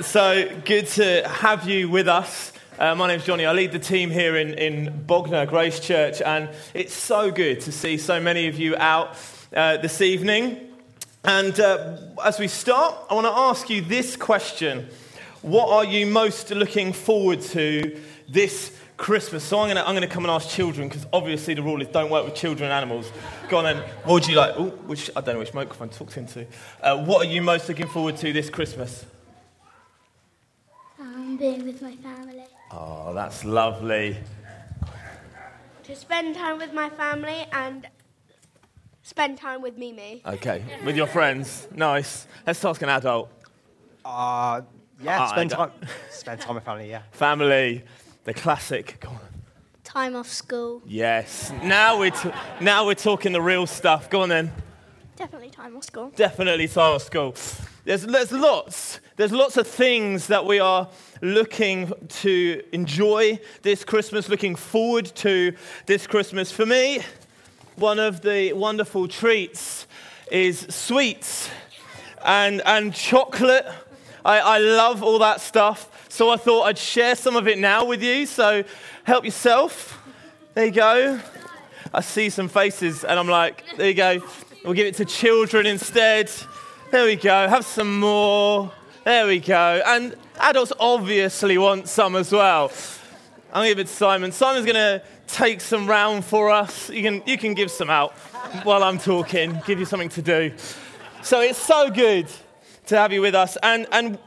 So good to have you with us. Uh, my name's Jonny. I lead the team here in, in Bognor Grace Church, and it's so good to see so many of you out uh, this evening. And uh, as we start, I want to ask you this question What are you most looking forward to this Christmas? So I'm going to come and ask children, because obviously the rule is don't work with children and animals. Go on then. What would you like? Ooh, which, I don't know which microphone to talk into. Uh, what are you most looking forward to this Christmas? Being with my family. Oh, that's lovely. to spend time with my family and spend time with Mimi. Okay, with your friends. Nice. Let's ask an adult. Uh, yeah, Ah, spend I time, spend time with family. Yeah. Family, the classic. Go on. Time off school. Yes. Now we're, t- now we're talking the real stuff. Go on then. Definitely time off school. Definitely time off school. There's, there's lots. There's lots of things that we are looking to enjoy this Christmas, looking forward to this Christmas. For me, one of the wonderful treats is sweets and, and chocolate. I, I love all that stuff. So I thought I'd share some of it now with you. So help yourself. There you go. I see some faces and I'm like, there you go. We'll give it to children instead. There we go. Have some more. There we go. And adults obviously want some as well. I'm going to give it to Simon. Simon's going to take some round for us. You can, you can give some out while I'm talking, give you something to do. So it's so good to have you with us. And, and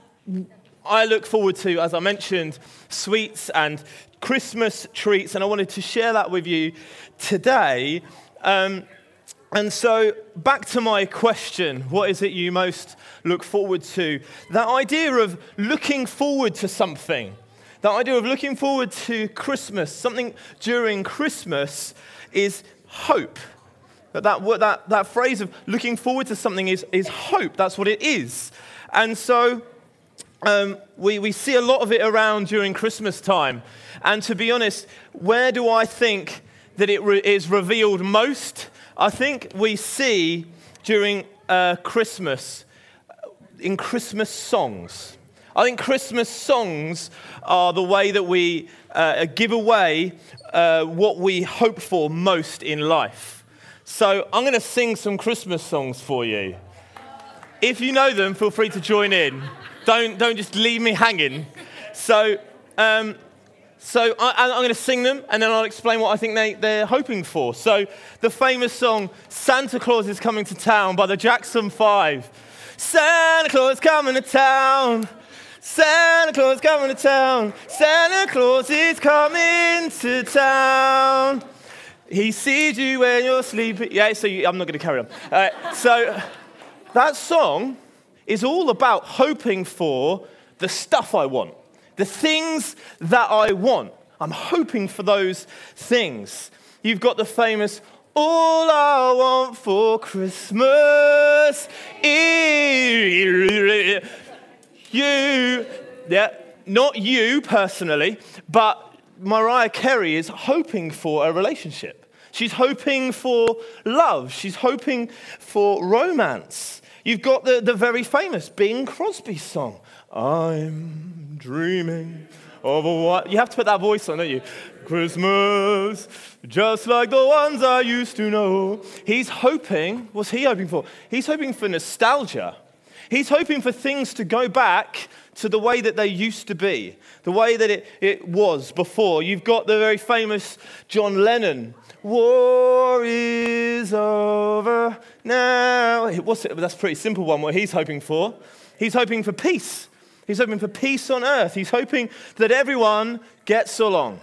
I look forward to, as I mentioned, sweets and Christmas treats. And I wanted to share that with you today. Um, and so, back to my question what is it you most look forward to? That idea of looking forward to something, that idea of looking forward to Christmas, something during Christmas, is hope. That, that, that, that phrase of looking forward to something is, is hope. That's what it is. And so, um, we, we see a lot of it around during Christmas time. And to be honest, where do I think that it re- is revealed most? I think we see during uh, Christmas, in Christmas songs. I think Christmas songs are the way that we uh, give away uh, what we hope for most in life. So I'm going to sing some Christmas songs for you. If you know them, feel free to join in. Don't, don't just leave me hanging. So, um, so I, I'm going to sing them and then I'll explain what I think they, they're hoping for. So, the famous song, Santa Claus is Coming to Town by the Jackson Five. Santa Claus coming to town. Santa Claus coming to town. Santa Claus is coming to town. He sees you when you're sleeping. Yeah, so you, I'm not going to carry on. Uh, so, that song is all about hoping for the stuff I want, the things that I want. I'm hoping for those things. You've got the famous, All I want for Christmas is you. Yeah, not you personally, but Mariah Carey is hoping for a relationship. She's hoping for love. She's hoping for romance. You've got the, the very famous Bing Crosby song. I'm dreaming of what? You have to put that voice on, don't you? Christmas, just like the ones I used to know. He's hoping, what's he hoping for? He's hoping for nostalgia. He's hoping for things to go back to the way that they used to be, the way that it, it was before. You've got the very famous John Lennon. War is over now. What's it? That's a pretty simple one, what he's hoping for. He's hoping for peace. He's hoping for peace on earth. He's hoping that everyone gets along.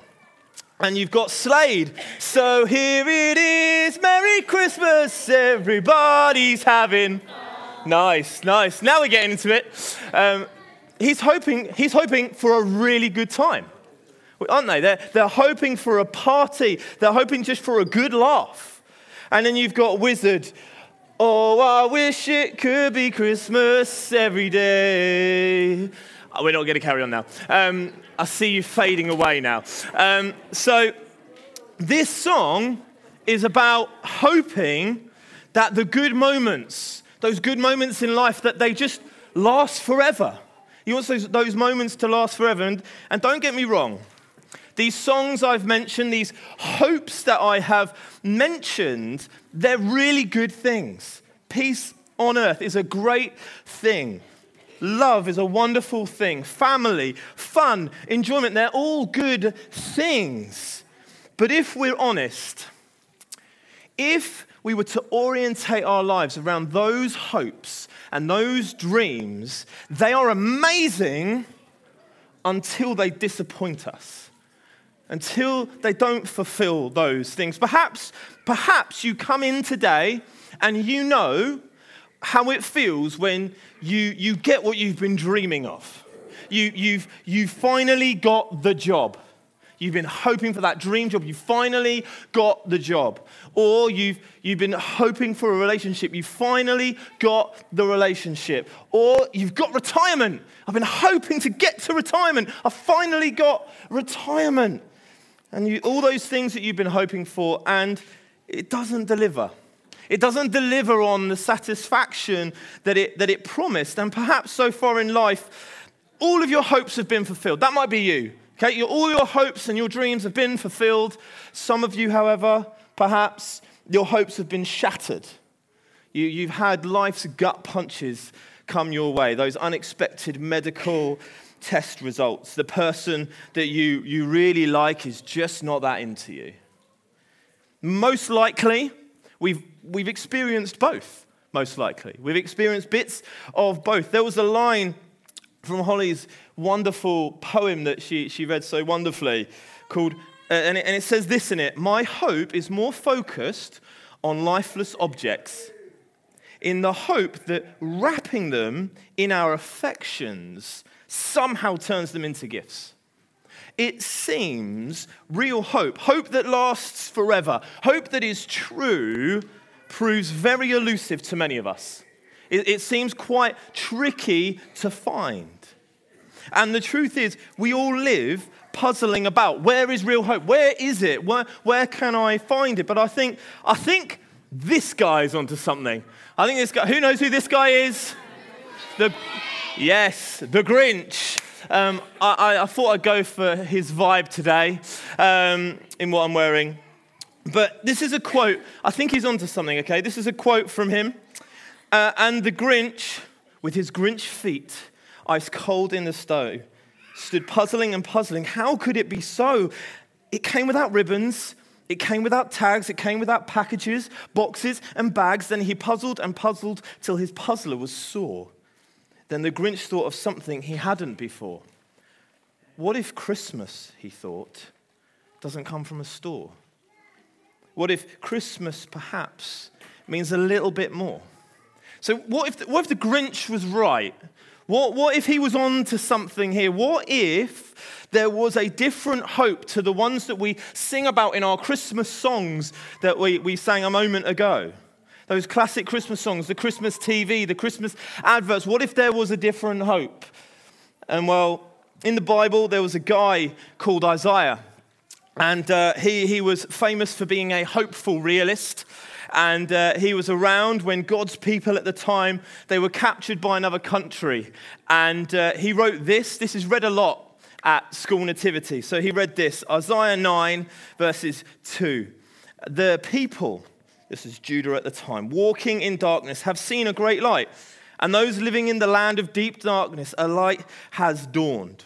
And you've got Slade. So here it is, Merry Christmas, everybody's having. Nice, nice. Now we're getting into it. Um, he's, hoping, he's hoping for a really good time, aren't they? They're, they're hoping for a party, they're hoping just for a good laugh. And then you've got Wizzard. Oh, I wish it could be Christmas every day. Oh, we're not going to carry on now. Um, I see you fading away now. Um, so, this song is about hoping that the good moments, those good moments in life, that they just last forever. He wants those, those moments to last forever. And, and don't get me wrong, these songs I've mentioned, these hopes that I have mentioned, they're really good things. Peace on earth is a great thing. Love is a wonderful thing. Family, fun, enjoyment, they're all good things. But if we're honest, if we were to orientate our lives around those hopes and those dreams, they are amazing until they disappoint us until they don't fulfill those things. Perhaps, perhaps you come in today and you know how it feels when you, you get what you've been dreaming of. You, you've, you've finally got the job. You've been hoping for that dream job. You've finally got the job. Or you've, you've been hoping for a relationship. You've finally got the relationship. Or you've got retirement. I've been hoping to get to retirement. I've finally got retirement and you, all those things that you've been hoping for, and it doesn't deliver. It doesn't deliver on the satisfaction that it, that it promised. And perhaps so far in life, all of your hopes have been fulfilled. That might be you. Okay, all your hopes and your dreams have been fulfilled. Some of you, however, perhaps your hopes have been shattered. You, you've had life's gut punches come your way, those unexpected medical test results. The person that you, you really like is just not that into you. Most likely, we've, we've experienced both. Most likely. We've experienced bits of both. There was a line from Holly's wonderful poem that she, she read so wonderfully called, uh, and, it, and it says this in it My hope is more focused on lifeless objects in the hope that wrapping them in our affections somehow turns them into gifts. It seems real hope, hope that lasts forever, hope that is true, proves very elusive to many of us. It, it seems quite tricky to find. And the truth is, we all live puzzling about where is real hope? Where is it? Where, where can I find it? But I think, I think this guy's onto something. I think this guy, who knows who this guy is? The, Yes, the Grinch. Um, I, I, thought I'd go for his vibe today um, in what I'm wearing. But this is a quote. I think he's onto something, okay? This is a quote from him. Uh, and the Grinch, with his Grinch feet, ice cold in the stove, stood puzzling and puzzling. How could it be so? It came without ribbons. It came without tags, it came without packages, boxes, and bags. Then he puzzled and puzzled till his puzzler was sore. Then the Grinch thought of something he hadn't before. What if Christmas, he thought, doesn't come from a store? What if Christmas perhaps means a little bit more? So, what if the, what if the Grinch was right? What, what if he was on to something here? What if there was a different hope to the ones that we sing about in our Christmas songs that we, we sang a moment ago? Those classic Christmas songs, the Christmas TV, the Christmas adverts. What if there was a different hope? And well, in the Bible, there was a guy called Isaiah. And uh, he, he was famous for being a hopeful realist. And uh, he was around when God's people at the time, they were captured by another country. And uh, he wrote this. This is read a lot at school nativity. So he read this Isaiah 9, verses 2. The people this is Judah at the time, walking in darkness, have seen a great light. And those living in the land of deep darkness, a light has dawned.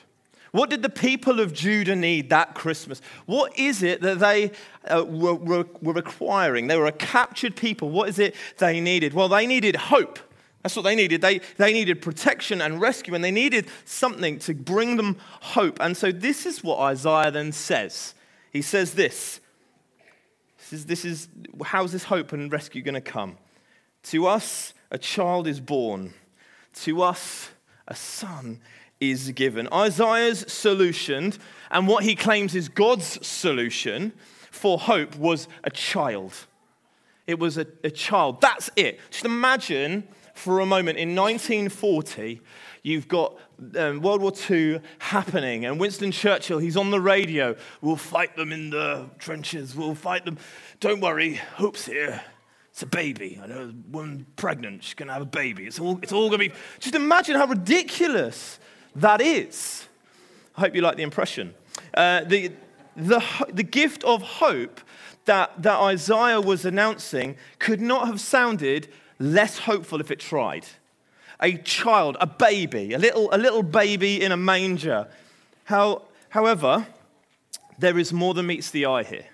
What did the people of Judah need that Christmas? What is it that they uh, were, were, were requiring? They were a captured people. What is it they needed? Well, they needed hope. That's what they needed. They, they needed protection and rescue, and they needed something to bring them hope. And so, this is what Isaiah then says. He says this this is, this is how's this hope and rescue going to come? To us, a child is born. To us, a son is given. Isaiah's solution, and what he claims is God's solution for hope, was a child. It was a, a child. That's it. Just imagine for a moment in 1940, you've got um, World War II happening, and Winston Churchill, he's on the radio. We'll fight them in the trenches. We'll fight them. Don't worry, Hope's here. It's a baby. I know a woman pregnant, she's going to have a baby. It's all, it's all going to be. Just imagine how ridiculous that is. I hope you like the impression. Uh, the, the, the gift of hope that, that Isaiah was announcing could not have sounded less hopeful if it tried. A child, a baby, a little, a little baby in a manger. How, however, there is more than meets the eye here.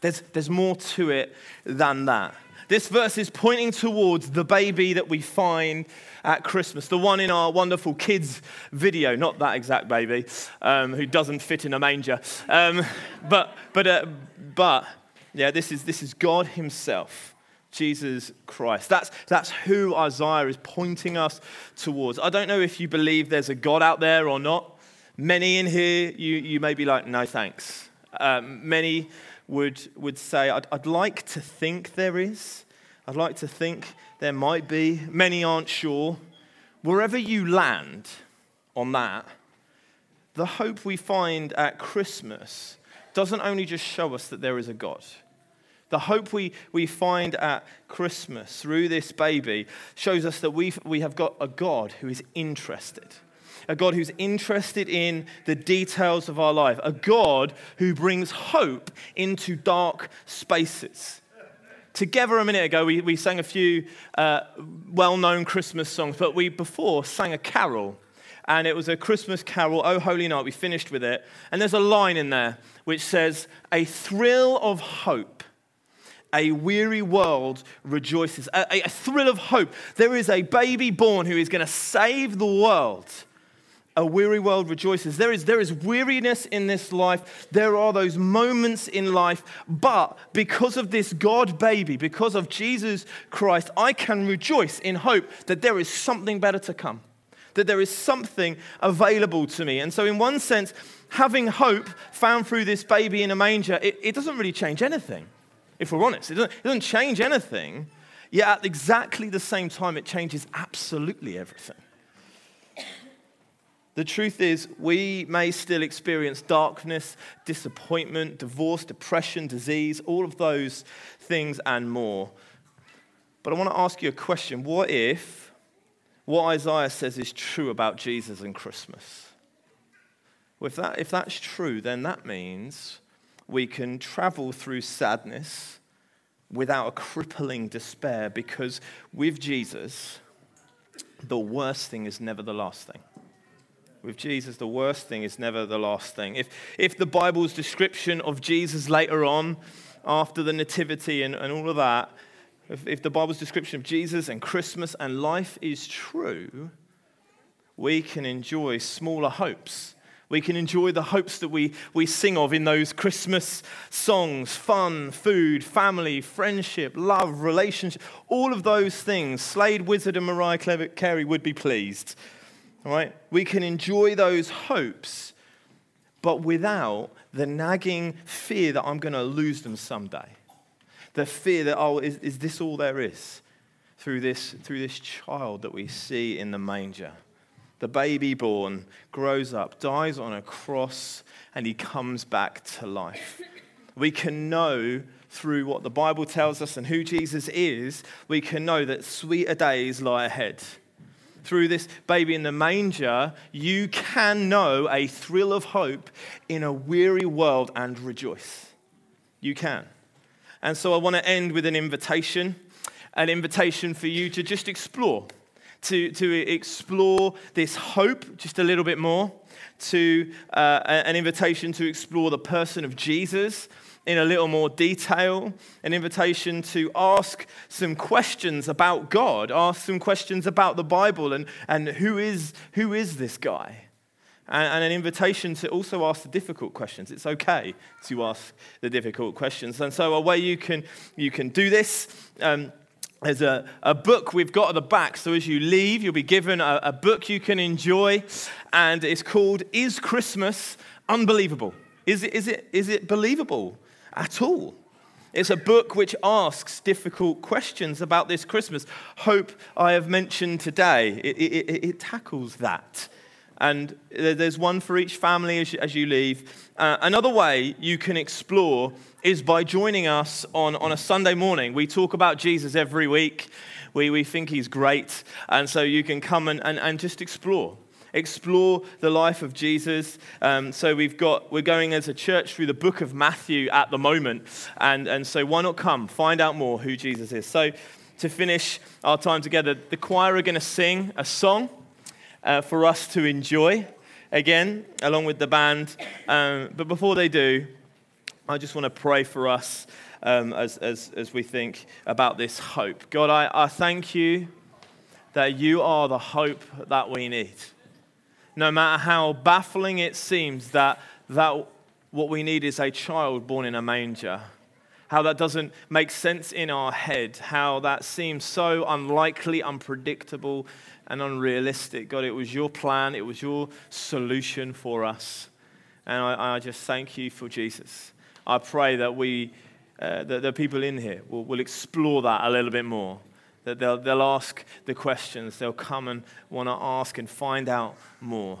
There's, there's more to it than that. This verse is pointing towards the baby that we find at Christmas, the one in our wonderful kids video, not that exact baby um, who doesn't fit in a manger. Um, but, but, uh, but, yeah, this is, this is God Himself. Jesus Christ. That's, that's who Isaiah is pointing us towards. I don't know if you believe there's a God out there or not. Many in here, you, you may be like, no thanks. Um, many would, would say, I'd, I'd like to think there is. I'd like to think there might be. Many aren't sure. Wherever you land on that, the hope we find at Christmas doesn't only just show us that there is a God. The hope we, we find at Christmas through this baby shows us that we we have got a God who is interested a God who's interested in the details of our life, a God who brings hope into dark spaces. Together a minute ago, we, we sang a few uh, well known Christmas songs, but we before sang a carol. And it was a Christmas carol, Oh Holy Night. We finished with it. And there's a line in there which says, A thrill of hope a weary world rejoices. A, a, a, thrill of hope. There is a baby born who is going to save the world a weary world rejoices. There is, there is weariness in this life. There are those moments in life. But because of this God baby, because of Jesus Christ, I can rejoice in hope that there is something better to come, that there is something available to me. And so, in one sense, having hope found through this baby in a manger, it, it doesn't really change anything, if we're honest. It doesn't, it doesn't change anything. Yet at exactly the same time, it changes absolutely everything. The truth is, we may still experience darkness, disappointment, divorce, depression, disease, all of those things and more. But I want to ask you a question. What if what Isaiah says is true about Jesus and Christmas? Well, if, that, if that's true, then that means we can travel through sadness without a crippling despair because with Jesus, the worst thing is never the last thing. With Jesus, the worst thing is never the last thing. If, if the Bible's description of Jesus later on, after the Nativity and, and all of that, if, if the Bible's description of Jesus and Christmas and life is true, we can enjoy smaller hopes. We can enjoy the hopes that we, we sing of in those Christmas songs fun, food, family, friendship, love, relationship, all of those things. Slade Wizzard and Mariah Carey would be pleased. All right? We can enjoy those hopes, but without the nagging fear that I'm going to lose them someday. The fear that, oh, is, is this all there is through this, through this child that we see in the manger? The baby born grows up, dies on a cross, and he comes back to life. We can know through what the Bible tells us and who Jesus is, we can know that sweeter days lie ahead through this baby in the manger, you can know a thrill of hope in a weary world and rejoice. You can. And so I want to end with an invitation an invitation for you to just explore, to, to explore this hope just a little bit more, to uh, an invitation to explore the person of Jesus in a little more detail, an invitation to ask some questions about God, ask some questions about the Bible and, and who, is, who is this guy? And, an invitation to also ask the difficult questions. It's okay to ask the difficult questions. And so, a way you can, you can do this. Um, there's a, a book we've got at the back. So as you leave, you'll be given a, a book you can enjoy. And it's called Is Christmas Unbelievable? Is it, is it, is it believable? at all. It's a book which asks difficult questions about this Christmas. Hope I have mentioned today, it, it, it tackles that. And there's one for each family as you, as you leave. Uh, another way you can explore is by joining us on, on a Sunday morning. We talk about Jesus every week. We, we think he's great. And so you can come and, and, and just explore explore the life of Jesus. Um, so we've got, we're going as a church through the book of Matthew at the moment. And, and so why not come, find out more who Jesus is. So to finish our time together, the choir are going to sing a song uh, for us to enjoy again, along with the band. Um, but before they do, I just want to pray for us um, as, as, as we think about this hope. God, I, I thank you that you are the hope that we need. No matter how baffling it seems that, that what we need is a child born in a manger, how that doesn't make sense in our head, how that seems so unlikely, unpredictable, and unrealistic. God, it was your plan, it was your solution for us. And I, I just thank you for Jesus. I pray that we, uh, that the people in here will, will explore that a little bit more. That they'll, they'll ask the questions, they'll come and want to ask and find out more.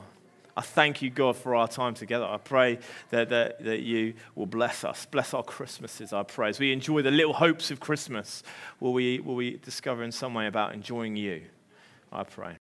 I thank you, God, for our time together. I pray that, that, that you will bless us, bless our Christmases, I pray. As we enjoy the little hopes of Christmas, will we, will we discover in some way about enjoying you? I pray.